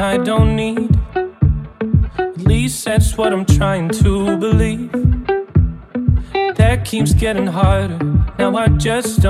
I don't need. At least that's what I'm trying to believe. That keeps getting harder. Now I just don't.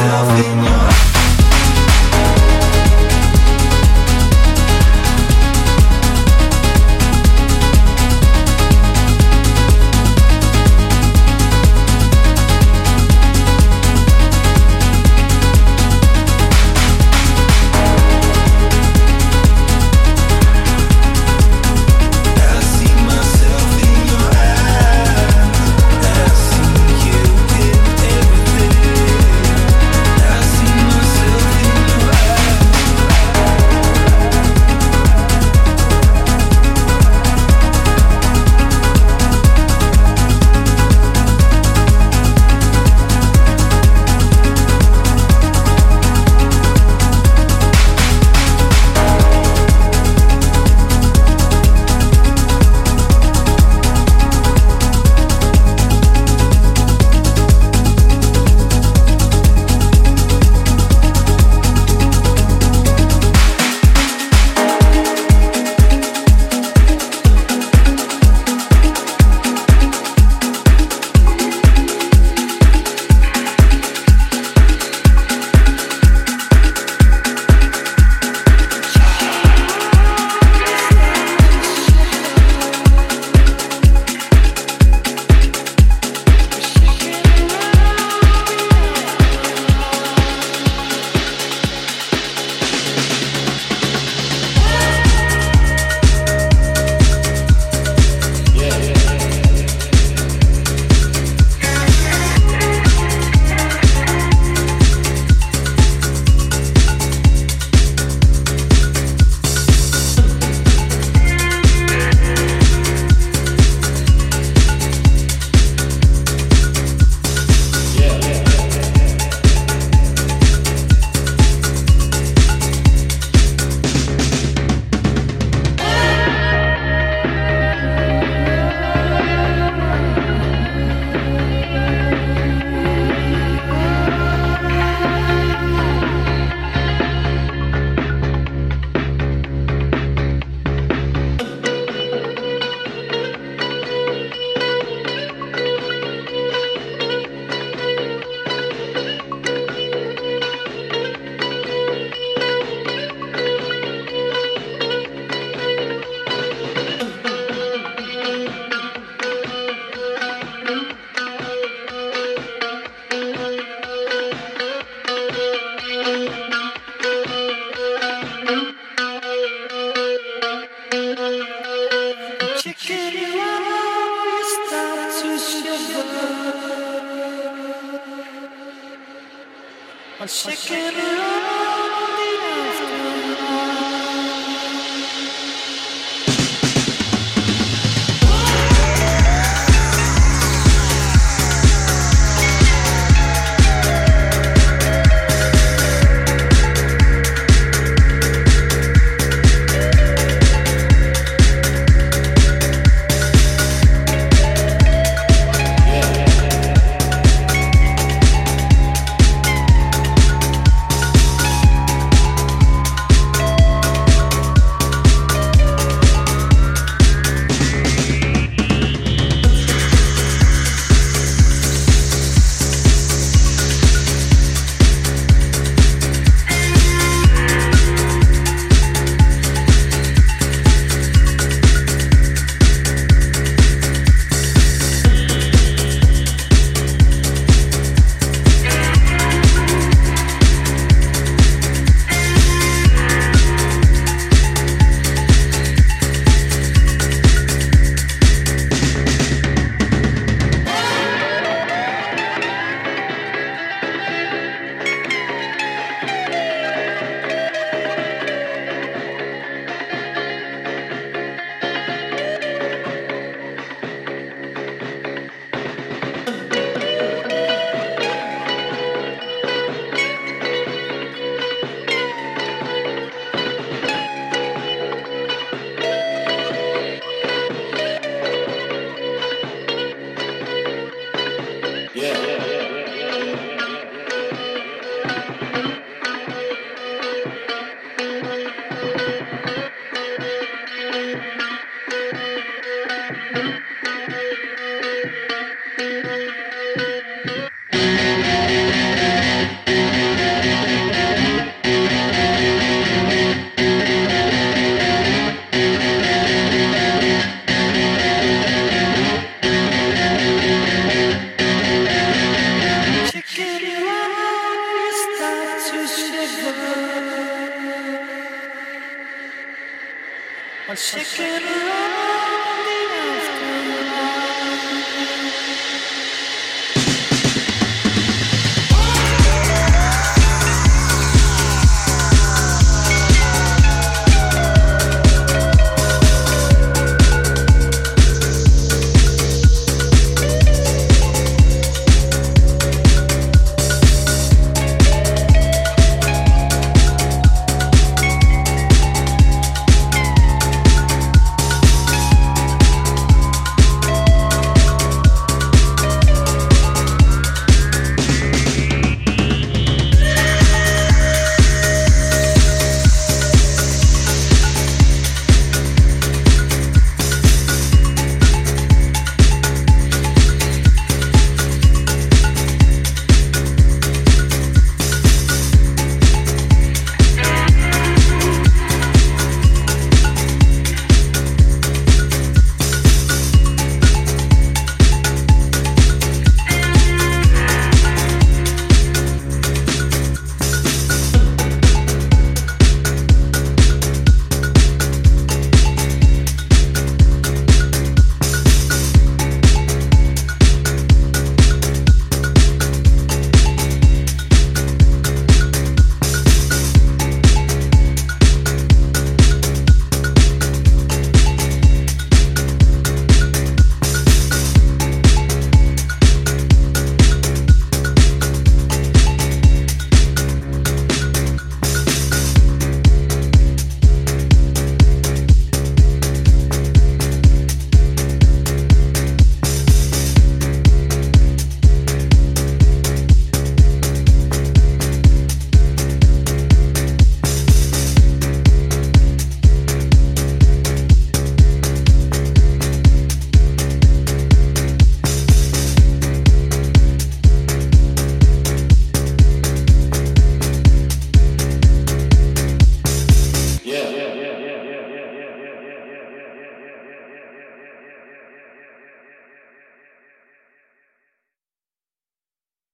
myself in your